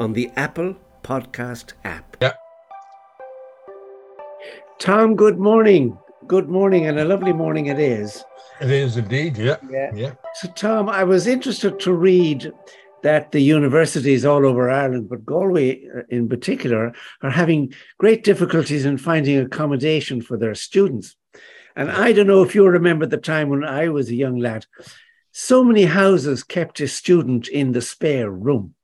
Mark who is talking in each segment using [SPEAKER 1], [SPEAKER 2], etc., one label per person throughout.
[SPEAKER 1] on the Apple Podcast app.
[SPEAKER 2] Yeah.
[SPEAKER 1] Tom, good morning. Good morning, and a lovely morning it is.
[SPEAKER 2] It is indeed, yeah.
[SPEAKER 1] Yeah. yeah. So, Tom, I was interested to read that the universities all over Ireland, but Galway uh, in particular, are having great difficulties in finding accommodation for their students. And I don't know if you remember the time when I was a young lad, so many houses kept a student in the spare room.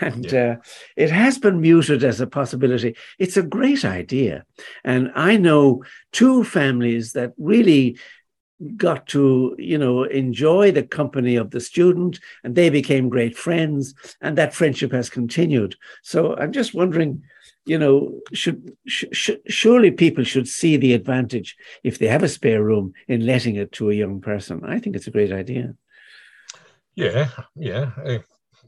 [SPEAKER 1] And yeah. uh, it has been muted as a possibility. It's a great idea. And I know two families that really got to you know enjoy the company of the student and they became great friends and that friendship has continued so i'm just wondering you know should sh- sh- surely people should see the advantage if they have a spare room in letting it to a young person i think it's a great idea
[SPEAKER 2] yeah yeah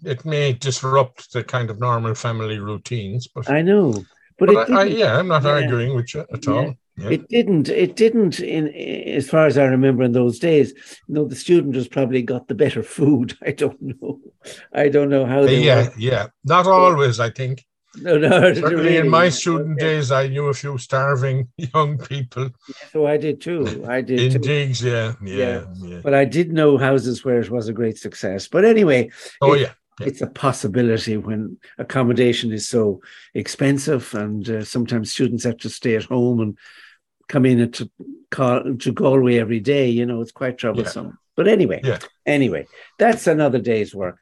[SPEAKER 2] it may disrupt the kind of normal family routines, but
[SPEAKER 1] I know.
[SPEAKER 2] But, but I, I, yeah, I'm not yeah. arguing with you at all.
[SPEAKER 1] Yeah. It didn't. It didn't. In as far as I remember, in those days, you know, the student has probably got the better food. I don't know. I don't know how. They
[SPEAKER 2] yeah, were. yeah. Not always. I think.
[SPEAKER 1] No, no.
[SPEAKER 2] Certainly, really. in my student okay. days, I knew a few starving young people.
[SPEAKER 1] So I did too. I did
[SPEAKER 2] in
[SPEAKER 1] too.
[SPEAKER 2] digs. Yeah, yeah, yeah,
[SPEAKER 1] But I did know houses where it was a great success. But anyway.
[SPEAKER 2] Oh it, yeah
[SPEAKER 1] it's a possibility when accommodation is so expensive and uh, sometimes students have to stay at home and come in to call to Galway every day. You know, it's quite troublesome. Yeah. But anyway,
[SPEAKER 2] yeah.
[SPEAKER 1] anyway, that's another day's work.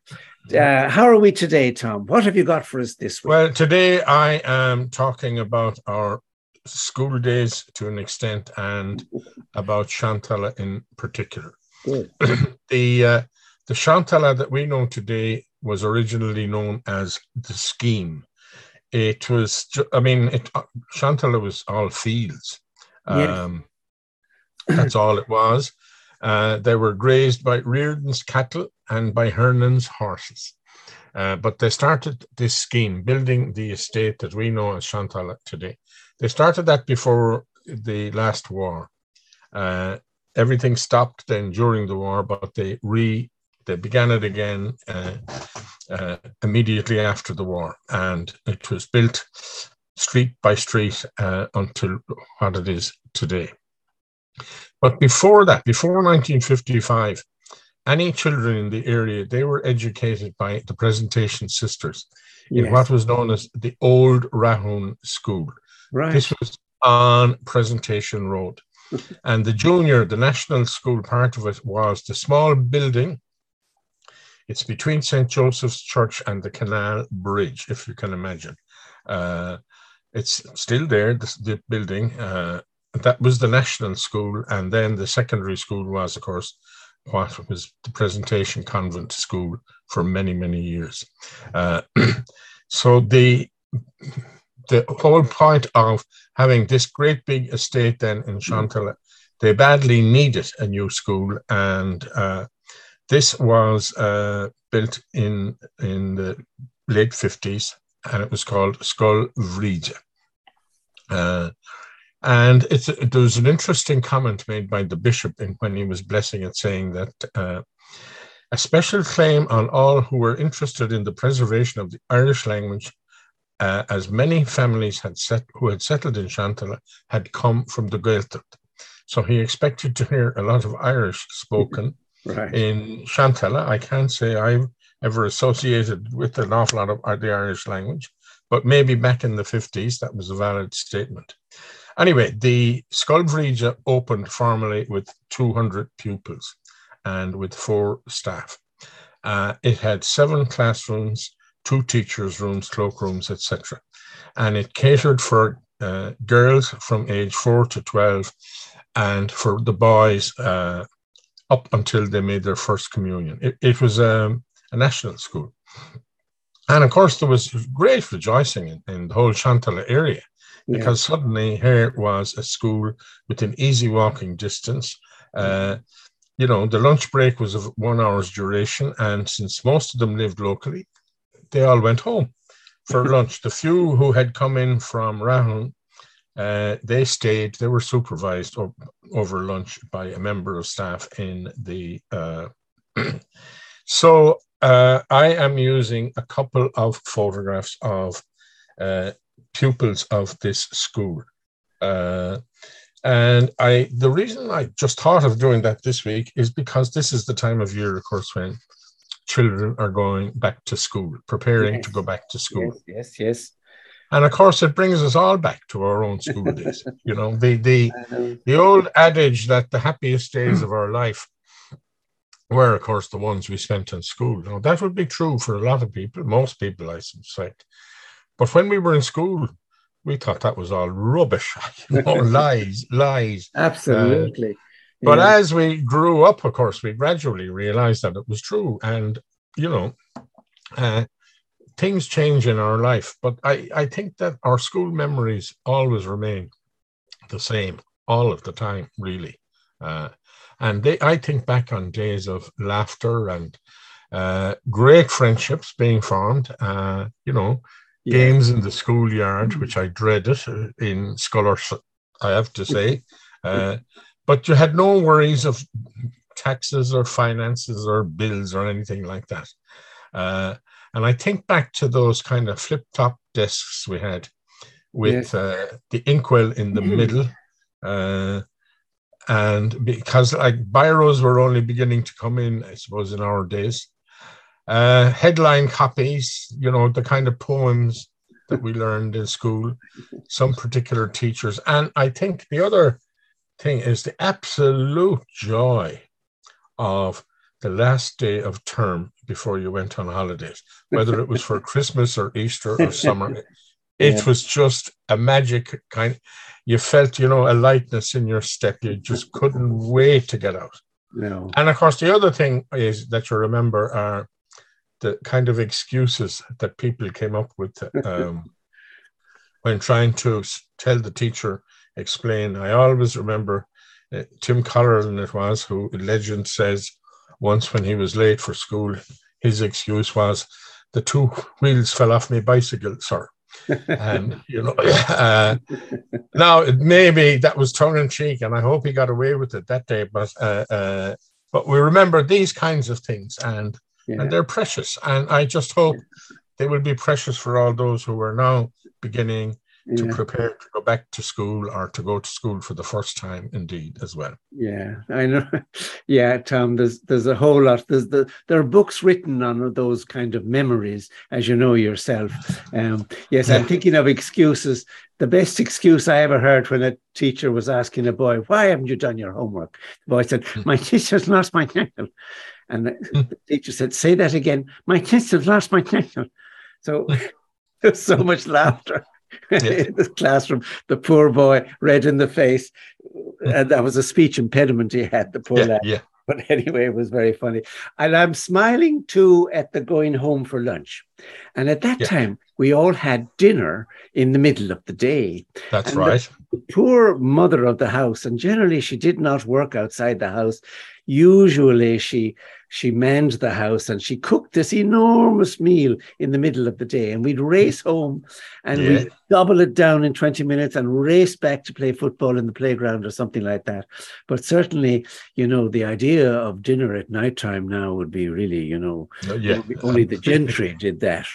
[SPEAKER 1] Uh, how are we today, Tom? What have you got for us this week?
[SPEAKER 2] Well, today I am talking about our school days to an extent and about Shantalla in particular. the uh, the Shantalla that we know today was originally known as the scheme. It was, I mean, it, Shantalla was all fields. Um, that's all it was. Uh, they were grazed by Reardon's cattle and by Hernan's horses. Uh, but they started this scheme, building the estate that we know as Shantalla today. They started that before the last war. Uh, everything stopped then during the war, but they re they began it again uh, uh, immediately after the war, and it was built street by street uh, until what it is today. But before that, before 1955, any children in the area they were educated by the Presentation Sisters yes. in what was known as the Old Rahoon School.
[SPEAKER 1] Right.
[SPEAKER 2] This was on Presentation Road. and the junior, the national school part of it was the small building it's between St. Joseph's Church and the Canal Bridge, if you can imagine. Uh, it's still there, the, the building. Uh, that was the national school. And then the secondary school was, of course, what was the presentation convent school for many, many years. Uh, so the the whole point of having this great big estate then in Shantalla, they badly needed a new school and uh, this was uh, built in in the late 50s and it was called Scoil Bhríde. Uh, and it's, there was an interesting comment made by the bishop in, when he was blessing it, saying that uh, a special claim on all who were interested in the preservation of the Irish language, uh, as many families had set, who had settled in Shantalla had come from the Gaeltacht. So he expected to hear a lot of Irish spoken
[SPEAKER 1] Right.
[SPEAKER 2] In Shantalla, I can't say I've ever associated with an awful lot of the Irish language, but maybe back in the 50s, that was a valid statement. Anyway, the Bhríde opened formally with 200 pupils and with four staff. Uh, it had seven classrooms, two teachers' rooms, cloakrooms, etc. And it catered for uh, girls from age 4 to 12 and for the boys uh, up until they made their first communion. It, it was um, a national school. and of course, there was great rejoicing in, in the whole Shantalla area because yeah. suddenly here was a school within easy walking distance. Uh, you know, the lunch break was of one hour's duration, and since most of them lived locally, they all went home for lunch. The few who had come in from Rahoon, uh, they stayed. They were supervised over lunch by a member of staff in the. Uh, so uh, I am using a couple of photographs of uh, pupils of this school. Uh, and I, the reason I just thought of doing that this week is because this is the time of year, of course, when children are going back to school, preparing yes. to go back to school.
[SPEAKER 1] Yes, yes, yes.
[SPEAKER 2] And of course, it brings us all back to our own school days. You know, the the the old adage that the happiest days of our life were, of course, the ones we spent in school. Now, that would be true for a lot of people, most people, I suspect. But when we were in school, we thought that was all rubbish, you know, lies, lies.
[SPEAKER 1] Absolutely.
[SPEAKER 2] Uh, but yeah. as we grew up, of course, we gradually realized that it was true. And, you know, uh, things change in our life. But I, I think that our school memories always remain the same all of the time, really. Uh, and they, I think back on days of laughter and uh, great friendships being formed. Uh, you know, yeah. games in the schoolyard, which I dreaded uh, in scholars, I have to say. Uh, but you had no worries of taxes or finances or bills or anything like that. And I think back to those kind of flip top desks we had with uh, the inkwell in the mm-hmm. middle. Uh, and because like biros were only beginning to come in, I suppose, in our days, uh, headline copies, you know, the kind of poems that we learned in school, some particular teachers. And I think the other thing is the absolute joy of the last day of term before you went on holidays, whether it was for Christmas or Easter or summer. It yeah. was just a magic kind. You felt, you know, a lightness in your step. You just couldn't wait to get out.
[SPEAKER 1] No.
[SPEAKER 2] And of course, the other thing is that you remember are the kind of excuses that people came up with um, when trying to tell the teacher, explain. I always remember uh, Tim Collerton, it was, who legend says once when he was late for school, his excuse was, the two wheels fell off my bicycle, sir and you know, uh, now maybe that was tongue in cheek, and I hope he got away with it that day. But uh, uh, but we remember these kinds of things, and yeah. and they're precious. And I just hope they will be precious for all those who are now beginning to prepare to go back to school or to go to school for the first time indeed as well.
[SPEAKER 1] Yeah i know. Yeah tom there's there's a whole lot. There's the there are books written on those kind of memories as you know yourself. Um, yes yeah. i'm thinking of excuses. The best excuse i ever heard when a teacher was asking a boy why haven't you done your homework? The boy said hmm. my teacher's lost my pencil and the, hmm. the teacher said say that again. My teacher's lost my pencil so there's so much laughter in the classroom. The poor boy, red in the face, mm-hmm. and that was a speech impediment he had. The poor
[SPEAKER 2] yeah,
[SPEAKER 1] lad.
[SPEAKER 2] Yeah.
[SPEAKER 1] But anyway, it was very funny. And I'm smiling too at the going home for lunch. And at that yeah. time, we all had dinner in the middle of the day.
[SPEAKER 2] That's
[SPEAKER 1] and
[SPEAKER 2] right.
[SPEAKER 1] The, the poor mother of the house, and generally she did not work outside the house. Usually she she manned the house and she cooked this enormous meal in the middle of the day. And we'd race home and yeah. we'd double it down in 20 minutes and race back to play football in the playground or something like that. But certainly, you know, the idea of dinner at night time now would be really, you know,
[SPEAKER 2] yeah.
[SPEAKER 1] only the gentry did that.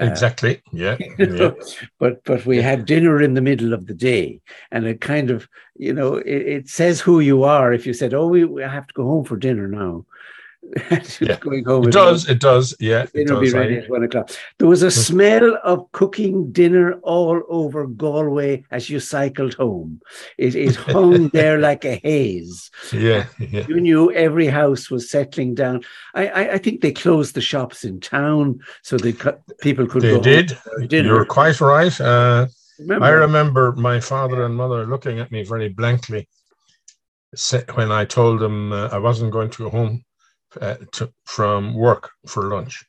[SPEAKER 2] Uh, exactly. Yeah. yeah.
[SPEAKER 1] but but we had dinner in the middle of the day, and it kind of you know it, it says who you are if you said, "Oh, we, we have to go home for dinner now."
[SPEAKER 2] yeah. going home. It does. It does. Yeah.
[SPEAKER 1] Dinner be ready at one o'clock. There was a smell of cooking dinner all over Galway as you cycled home. It, it hung there like a haze.
[SPEAKER 2] Yeah, yeah.
[SPEAKER 1] You knew every house was settling down. I, I, I think they closed the shops in town so that people could
[SPEAKER 2] they
[SPEAKER 1] go
[SPEAKER 2] did. You're quite right. Uh, remember? I remember my father and mother looking at me very blankly when I told them uh, I wasn't going to go home uh, to, from work for lunch.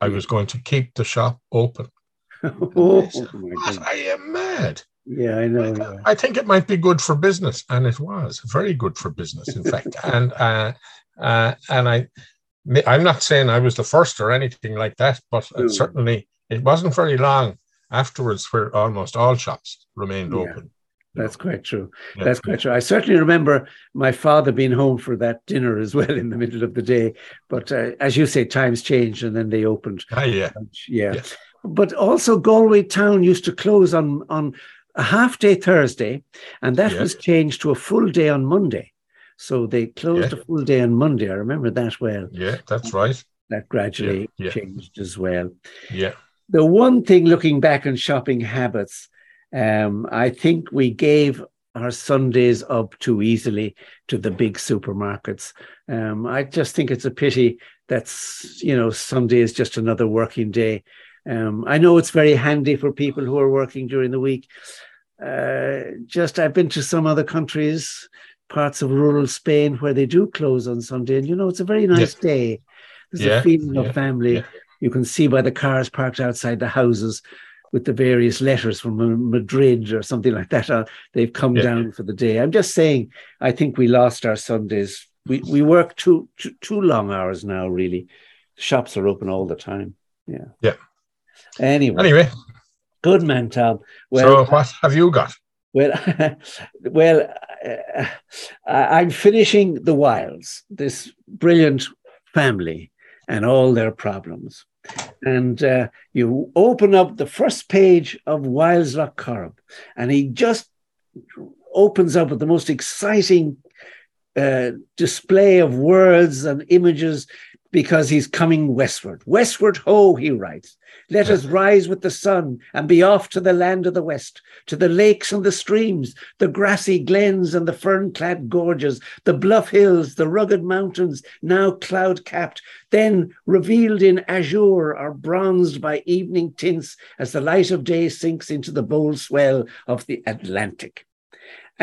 [SPEAKER 2] I was going to keep the shop open.
[SPEAKER 1] oh,
[SPEAKER 2] said,
[SPEAKER 1] my
[SPEAKER 2] what?
[SPEAKER 1] goodness.
[SPEAKER 2] I am mad.
[SPEAKER 1] Yeah, I know. yeah.
[SPEAKER 2] I think it might be good for business, and it was very good for business, in fact. And uh, uh, and I, I'm not saying I was the first or anything like that, but
[SPEAKER 1] No.
[SPEAKER 2] certainly it wasn't very long afterwards where almost all shops remained
[SPEAKER 1] Yeah.
[SPEAKER 2] open.
[SPEAKER 1] That's quite true.
[SPEAKER 2] Yeah.
[SPEAKER 1] That's quite true. I certainly remember my father being home for that dinner as well in the middle of the day. But uh, as you say, times changed and then they opened.
[SPEAKER 2] Ah, yeah,
[SPEAKER 1] Yeah.
[SPEAKER 2] Yeah.
[SPEAKER 1] But also Galway town used to close on on a half day Thursday, and that
[SPEAKER 2] Yeah.
[SPEAKER 1] was changed to a full day on Monday. So they closed
[SPEAKER 2] Yeah.
[SPEAKER 1] a full day on Monday. I remember that well.
[SPEAKER 2] yeah, that's right.
[SPEAKER 1] That gradually
[SPEAKER 2] yeah.
[SPEAKER 1] changed as well.
[SPEAKER 2] Yeah,
[SPEAKER 1] The one thing looking back on shopping habits, um, I think we gave our Sundays up too easily to the big supermarkets. Um, I just think it's a pity that's, you know, Sunday is just another working day. Um, I know it's very handy for people who are working during the week. Uh, just I've been to some other countries, parts of rural Spain where they do close on Sunday, and you know it's a very nice day. There's
[SPEAKER 2] Yeah,
[SPEAKER 1] a feeling
[SPEAKER 2] yeah,
[SPEAKER 1] of family.
[SPEAKER 2] yeah.
[SPEAKER 1] You can see by the cars parked outside the houses with the various letters from Madrid or something like that. Uh, they've come
[SPEAKER 2] Yeah.
[SPEAKER 1] down for the day. I'm just saying, I think we lost our Sundays. We we work too too, too long hours now. Really, shops are open all the time. Yeah.
[SPEAKER 2] Yeah.
[SPEAKER 1] Anyway,
[SPEAKER 2] Anyway,
[SPEAKER 1] good man, Tom. Well,
[SPEAKER 2] so what have you got?
[SPEAKER 1] well, well. Uh, I'm finishing the Wildes. This brilliant family and all their problems. And uh, you open up the first page of Wilde's Loch Corrib, and he just opens up with the most exciting uh, display of words and images because he's coming westward. Westward, ho, he writes. Let us rise with the sun and be off to the land of the west, to the lakes and the streams, the grassy glens and the fern clad gorges, the bluff hills, the rugged mountains, now cloud capped, then revealed in azure or bronzed by evening tints as the light of day sinks into the bold swell of the Atlantic.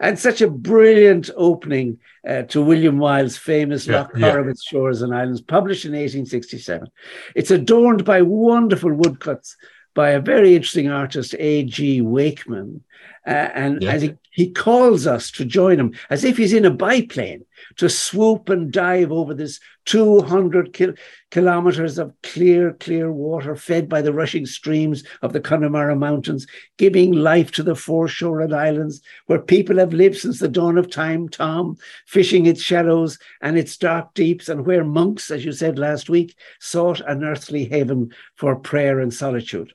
[SPEAKER 1] and such a brilliant opening uh, to William Wilde's famous
[SPEAKER 2] Yeah,
[SPEAKER 1] Loch
[SPEAKER 2] yeah.
[SPEAKER 1] Its Shores and Islands, published in 1867. It's adorned by wonderful woodcuts by a very interesting artist, A.G. Wakeman. Uh, and
[SPEAKER 2] Yeah.
[SPEAKER 1] as he, he calls us to join him, as if he's in a biplane, to swoop and dive over this 200 kil- kilometers of clear, clear water fed by the rushing streams of the Connemara Mountains, giving life to the foreshore and islands where people have lived since the dawn of time, Tom, fishing its shallows and its dark deeps, and where monks, as you said last week, sought an earthly haven for prayer and solitude.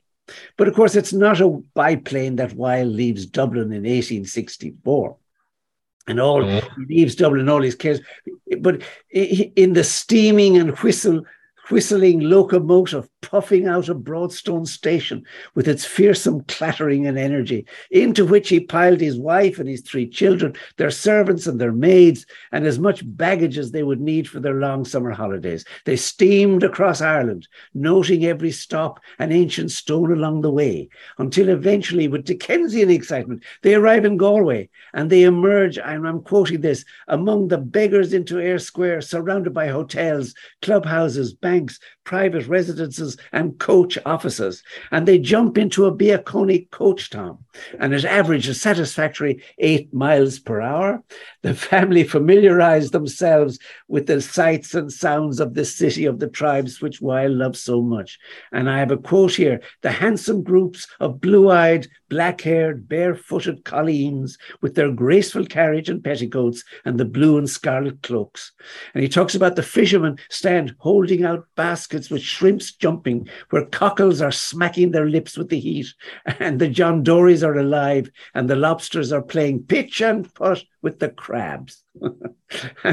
[SPEAKER 1] But of course, it's not a biplane that Wilde leaves Dublin in 1864. And all
[SPEAKER 2] Mm.
[SPEAKER 1] he leaves Dublin, all his cares. But in the steaming and whistle, whistling locomotive puffing out of Broadstone Station with its fearsome clattering and energy, into which he piled his wife and his three children, their servants and their maids, and as much baggage as they would need for their long summer holidays. They steamed across Ireland, noting every stop and ancient stone along the way, until eventually, with Dickensian excitement, they arrive in Galway and they emerge, and I'm quoting this, among the beggars into Eyre Square, surrounded by hotels, clubhouses, banks, private residences, and coach offices. And they jump into a Bianconi coach, Tom, and it averaged a satisfactory eight miles per hour. The family familiarize themselves with the sights and sounds of the city of the tribes which Wilde loves so much. And I have a quote here the handsome groups of blue eyed, black haired, barefooted colleens with their graceful carriage and petticoats and the blue and scarlet cloaks. And he talks about the fishermen stand holding out baskets with shrimps jumping, where cockles are smacking their lips with the heat, and the John Dories are alive, and the lobsters are playing pitch and putt with the crabs.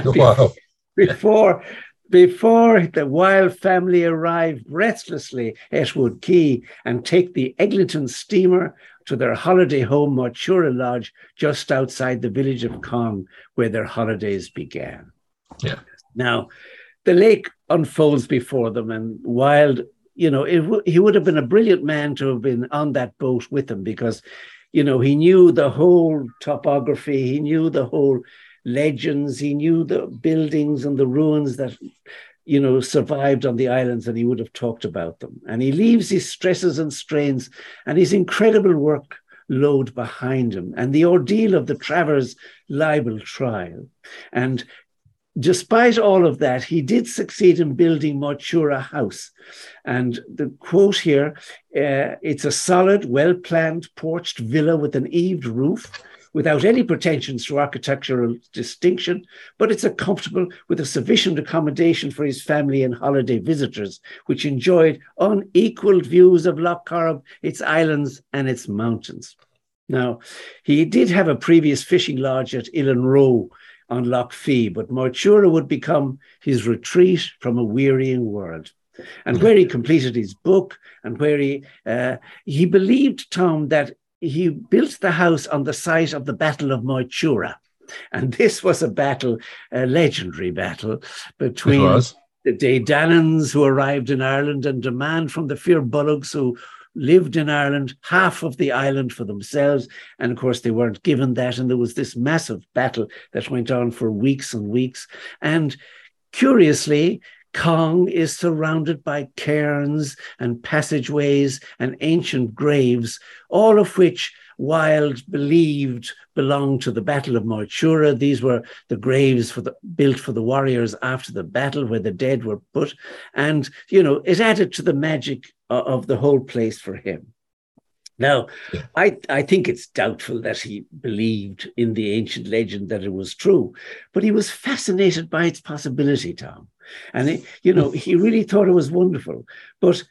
[SPEAKER 2] Wow.
[SPEAKER 1] before before the Wilde family arrive restlessly at Wood Quay and take the Eglinton steamer to their holiday home, Moytura Lodge, just outside the village of Cong, where their holidays began.
[SPEAKER 2] Yeah.
[SPEAKER 1] Now, the lake unfolds before them, and Wilde, you know, it w- he would have been a brilliant man to have been on that boat with them because, you know, he knew the whole topography, he knew the whole legends, he knew the buildings and the ruins that you know, survived on the islands and he would have talked about them. And he leaves his stresses and strains and his incredible work load behind him and the ordeal of the Travers libel trial. And despite all of that, he did succeed in building Moytura House. And the quote here uh, it's a solid, well planned, porched villa with an eaved roof without any pretensions to architectural distinction, but it's a comfortable with a sufficient accommodation for his family and holiday visitors, which enjoyed unequaled views of Loch Corrib, its islands, and its mountains. Now, he did have a previous fishing lodge at Ilan on Loch Fee, but Moytura would become his retreat from a wearying world. And where he completed his book, and where he uh, he believed Tom that he built the house on the site of the Battle of Moytura. And this was a battle, a legendary battle between the Daedannans who arrived in Ireland and demand from the Fir Bolgs who lived in Ireland half of the island for themselves. And of course, they weren't given that. And there was this massive battle that went on for weeks and weeks. And curiously, Cong is surrounded by cairns and passageways and ancient graves, all of which Wilde believed belonged to the Battle of Moytura. These were the graves for the, built for the warriors after the battle where the dead were put. And, you know, it added to the magic uh, of the whole place for him. Now. I, I think it's doubtful that he believed in the ancient legend that it was true, but he was fascinated by its possibility, Tom. And, it, you know, he really thought it was wonderful. But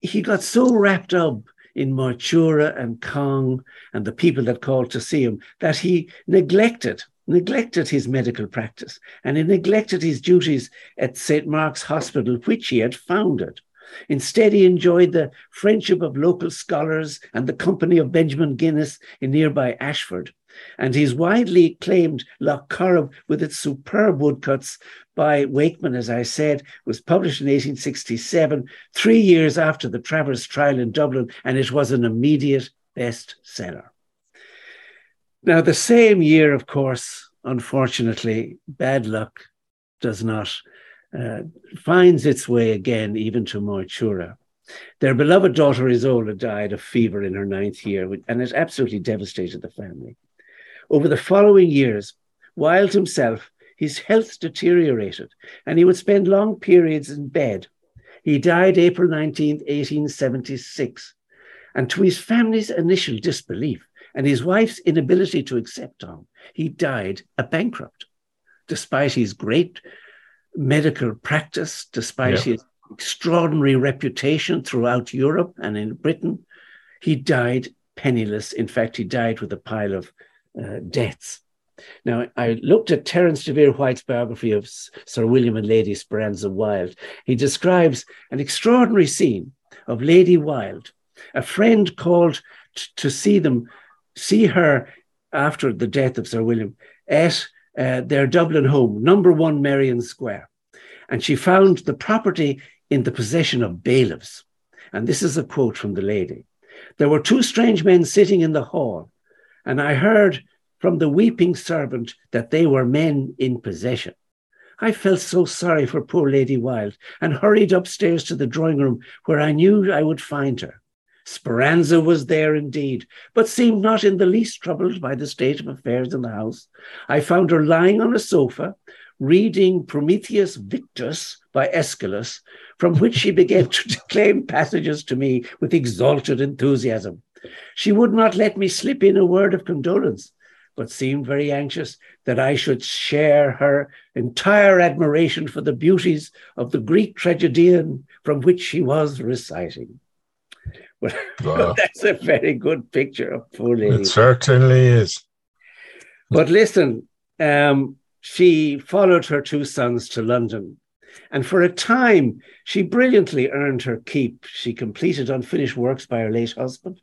[SPEAKER 1] he got so wrapped up in Moytura and Cong and the people that called to see him that he neglected neglected his medical practice and he neglected his duties at St. Mark's Hospital, which he had founded. Instead, he enjoyed the friendship of local scholars and the company of Benjamin Guinness in nearby Ashford. And his widely acclaimed Lough Corrib, with its superb woodcuts by Wakeman, as I said, was published in 1867, three years after the Travers trial in Dublin, and it was an immediate bestseller. Now, the same year, of course, unfortunately, bad luck does not uh, finds its way again even to Moytura. Their beloved daughter Isola died of fever in her ninth year, and it absolutely devastated the family. Over the following years, Wilde himself, his health deteriorated, and he would spend long periods in bed. He died April 19, 1876. And to his family's initial disbelief and his wife's inability to accept him, he died a bankrupt. Despite his great medical practice, despite yeah. his extraordinary reputation throughout Europe and in Britain, he died penniless. In fact, he died with a pile of uh, debts. Now, I looked at Terence de Vere White's biography of Sir William and Lady Speranza Wilde. He describes an extraordinary scene of Lady Wilde. A friend called t- to see them, see her after the death of Sir William at uh, their Dublin home, number one Merrion Square. And she found the property in the possession of bailiffs. And this is a quote from the lady. There were two strange men sitting in the hall, and I heard from the weeping servant that they were men in possession. I felt so sorry for poor Lady Wilde and hurried upstairs to the drawing room where I knew I would find her. Speranza was there indeed, but seemed not in the least troubled by the state of affairs in the house. I found her lying on a sofa, reading Prometheus Vinctus by Aeschylus, from which she began to declaim passages to me with exalted enthusiasm. She would not let me slip in a word of condolence, but seemed very anxious that I should share her entire admiration for the beauties of the Greek tragedian from which she was reciting. Wow. that's a very good picture of poor lady.
[SPEAKER 2] It certainly is.
[SPEAKER 1] But listen, um, she followed her two sons to London. And for a time, she brilliantly earned her keep. She completed unfinished works by her late husband.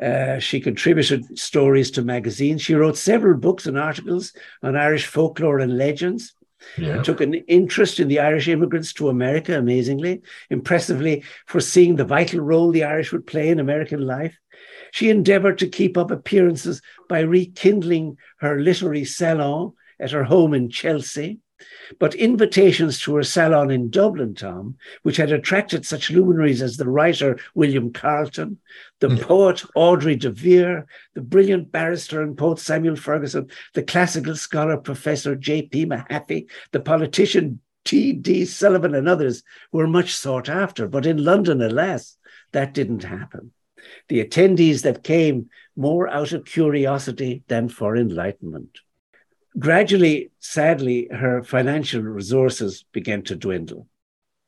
[SPEAKER 1] Uh, she contributed stories to magazines. She wrote several books and articles on Irish folklore and legends. Yeah. took an interest in the Irish immigrants to America, amazingly, impressively foreseeing the vital role the Irish would play in American life. She endeavored to keep up appearances by rekindling her literary salon at her home in Chelsea. But invitations to her salon in Dublin, Tom, which had attracted such luminaries as the writer William Carleton, the mm. poet Aubrey de Vere, the brilliant barrister and poet Samuel Ferguson, the classical scholar Professor J.P. Mahaffy, the politician T.D. Sullivan, and others were much sought after. But in London, alas, that didn't happen. The attendees that came more out of curiosity than for enlightenment. Gradually, sadly, her financial resources began to dwindle.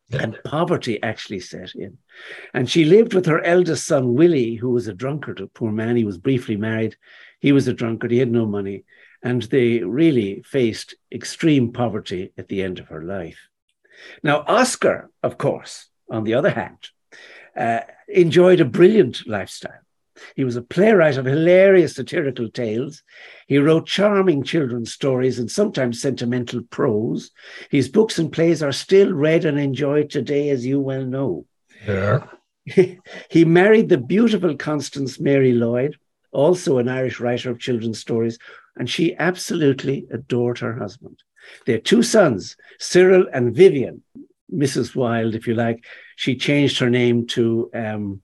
[SPEAKER 1] Yeah. And poverty actually set in. And she lived with her eldest son, Willie, who was a drunkard, a poor man. He was briefly married. He was a drunkard. He had no money. And they really faced extreme poverty at the end of her life. Now, Oscar, of course, on the other hand, uh, enjoyed a brilliant lifestyle. He was a playwright of hilarious satirical tales. He wrote charming children's stories and sometimes sentimental prose. His books and plays are still read and enjoyed today, as you well know.
[SPEAKER 2] Yeah.
[SPEAKER 1] he married the beautiful Constance Mary Lloyd, also an Irish writer of children's stories, and she absolutely adored her husband. Their two sons, Cyril and Vivian. Mrs. Wilde, if you like, she changed her name to um,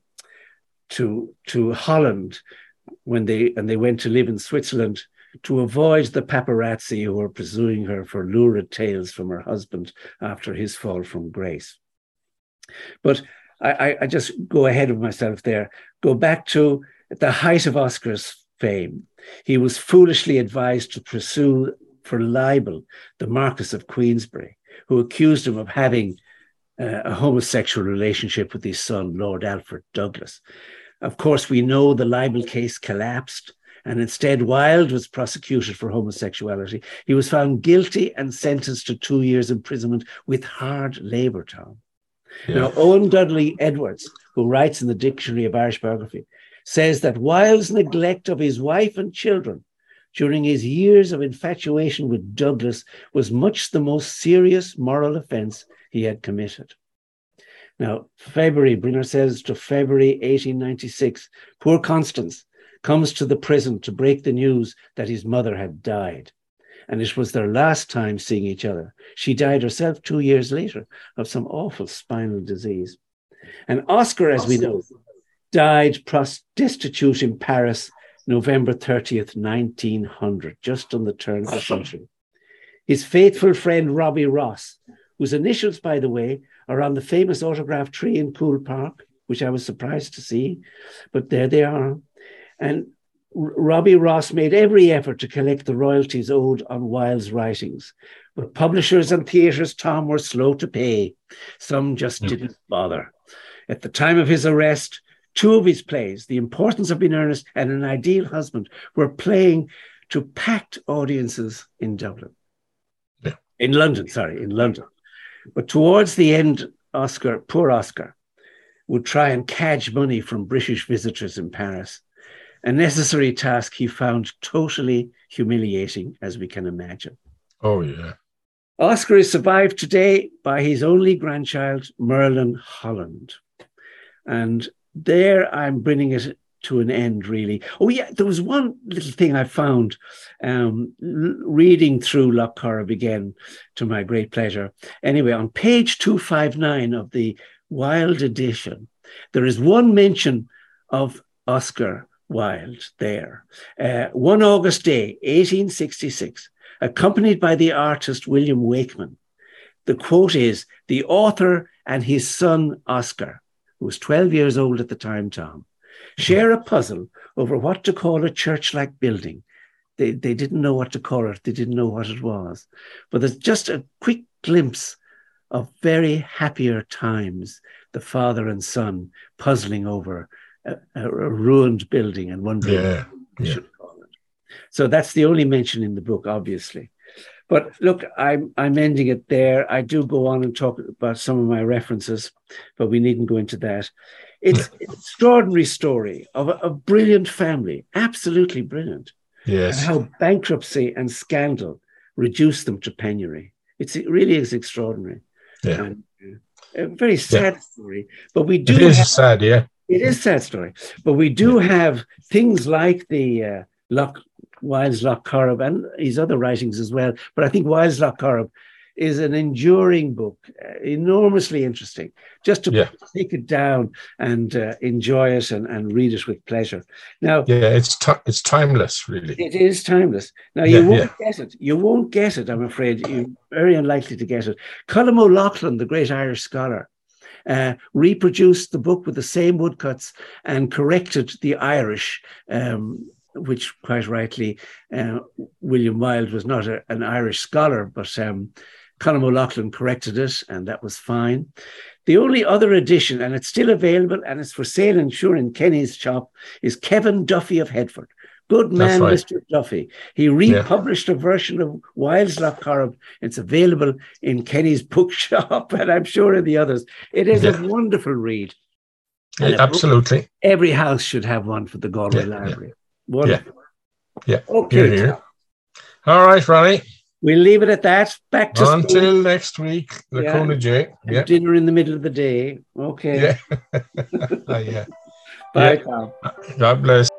[SPEAKER 1] to to Holland when they and they went to live in Switzerland to avoid the paparazzi who were pursuing her for lurid tales from her husband after his fall from grace. But I, I just go ahead of myself there. Go back to the height of Oscar's fame. He was foolishly advised to pursue for libel the Marquis of Queensberry, who accused him of having uh, a homosexual relationship with his son, Lord Alfred Douglas. Of course, we know the libel case collapsed, and instead, Wilde was prosecuted for homosexuality. He was found guilty and sentenced to two years' imprisonment with hard labour, Tom. Yeah. Now, Owen Dudley Edwards, who writes in the Dictionary of Irish Biography, says that Wilde's neglect of his wife and children during his years of infatuation with Douglas was much the most serious moral offence he had committed. Now, February, Brynner says to February 1896, poor Constance comes to the prison to break the news that his mother had died. And it was their last time seeing each other. She died herself two years later of some awful spinal disease. And Oscar, as we know, died destitute in Paris November 30th, 1900, just on the turn of the century. His faithful friend Robbie Ross, whose initials, by the way, are on the famous autograph tree in Coole Park, which I was surprised to see, but there they are. And Robbie Ross made every effort to collect the royalties owed on Wilde's writings, but publishers and theatres, Tom, were slow to pay. Some just didn't bother. At the time of his arrest, two of his plays, The Importance of Being Earnest and An Ideal Husband, were playing to packed audiences in Dublin.
[SPEAKER 2] Yeah.
[SPEAKER 1] In London, sorry, in London. But towards the end, Oscar, poor Oscar, would try and catch money from British visitors in Paris, a necessary task he found totally humiliating, as we can imagine.
[SPEAKER 2] Oh, yeah.
[SPEAKER 1] Oscar is survived today by his only grandchild, Merlin Holland. And there I'm bringing it to an end, really. Oh, yeah, there was one little thing I found um, reading through Loch Corrib again to my great pleasure. Anyway, on page 259 of the Wilde edition, there is one mention of Oscar Wilde there. Uh, one August day, 1866, accompanied by the artist William Wakeman. The quote is The author and his son Oscar, who was 12 years old at the time, Tom, share a puzzle over what to call a church like building. They, they didn't know what to call it, they didn't know what it was. But there's just a quick glimpse of very happier times, the father and son puzzling over a, a ruined building and wondering
[SPEAKER 2] yeah, yeah.
[SPEAKER 1] So that's the only mention in the book, obviously. But look, I'm I'm ending it there. I do go on and talk about some of my references, but we needn't go into that. It's an extraordinary story of a, a, brilliant family, absolutely brilliant.
[SPEAKER 2] Yes.
[SPEAKER 1] How bankruptcy and scandal reduced them to penury. It's, it really is extraordinary.
[SPEAKER 2] Yeah. And,
[SPEAKER 1] uh, a very sad yeah. story, but we do.
[SPEAKER 2] It is have, sad, yeah.
[SPEAKER 1] It is sad story, but we do yeah. have things like the uh, Loch, Wilde's Loch Corrib and his other writings as well. But I think Wilde's Loch Corrib is an enduring book, uh, enormously interesting. Just to
[SPEAKER 2] Yeah.
[SPEAKER 1] take it down and uh, enjoy it and, and read it with pleasure. Now,
[SPEAKER 2] Yeah, it's ti- it's timeless, really.
[SPEAKER 1] it is timeless. Now you
[SPEAKER 2] Yeah,
[SPEAKER 1] won't get it. You won't get it. I'm afraid you're very unlikely to get it. Colm Ó Lochlainn, the great Irish scholar, uh, reproduced the book with the same woodcuts and corrected the Irish, um, which quite rightly uh, William Wilde was not a- an Irish scholar, but um, Colm Ó Lochlainn corrected it, and that was fine. The only other edition, and it's still available, and it's for sale and sure in Kenny's shop, is Kevin Duffy of Headford. Good man,
[SPEAKER 2] right.
[SPEAKER 1] Mr. Duffy. He republished a version of Wilde's Loch Corrib. It's available in Kenny's bookshop, and I'm sure in the others. It is a wonderful read. Book-
[SPEAKER 2] Absolutely.
[SPEAKER 1] Every house should have one for the Galway
[SPEAKER 2] Yeah, yeah.
[SPEAKER 1] Library. Wonderful.
[SPEAKER 2] Yeah.
[SPEAKER 1] Okay.
[SPEAKER 2] Here, here. All right, Ronnie.
[SPEAKER 1] We'll leave it at that. Back to school.
[SPEAKER 2] Until next week, the
[SPEAKER 1] Yeah.
[SPEAKER 2] J. Yeah.
[SPEAKER 1] dinner in the middle of the day. Okay.
[SPEAKER 2] Yeah. Uh, yeah.
[SPEAKER 1] Bye,
[SPEAKER 2] Yeah.
[SPEAKER 1] Tom.
[SPEAKER 2] God bless.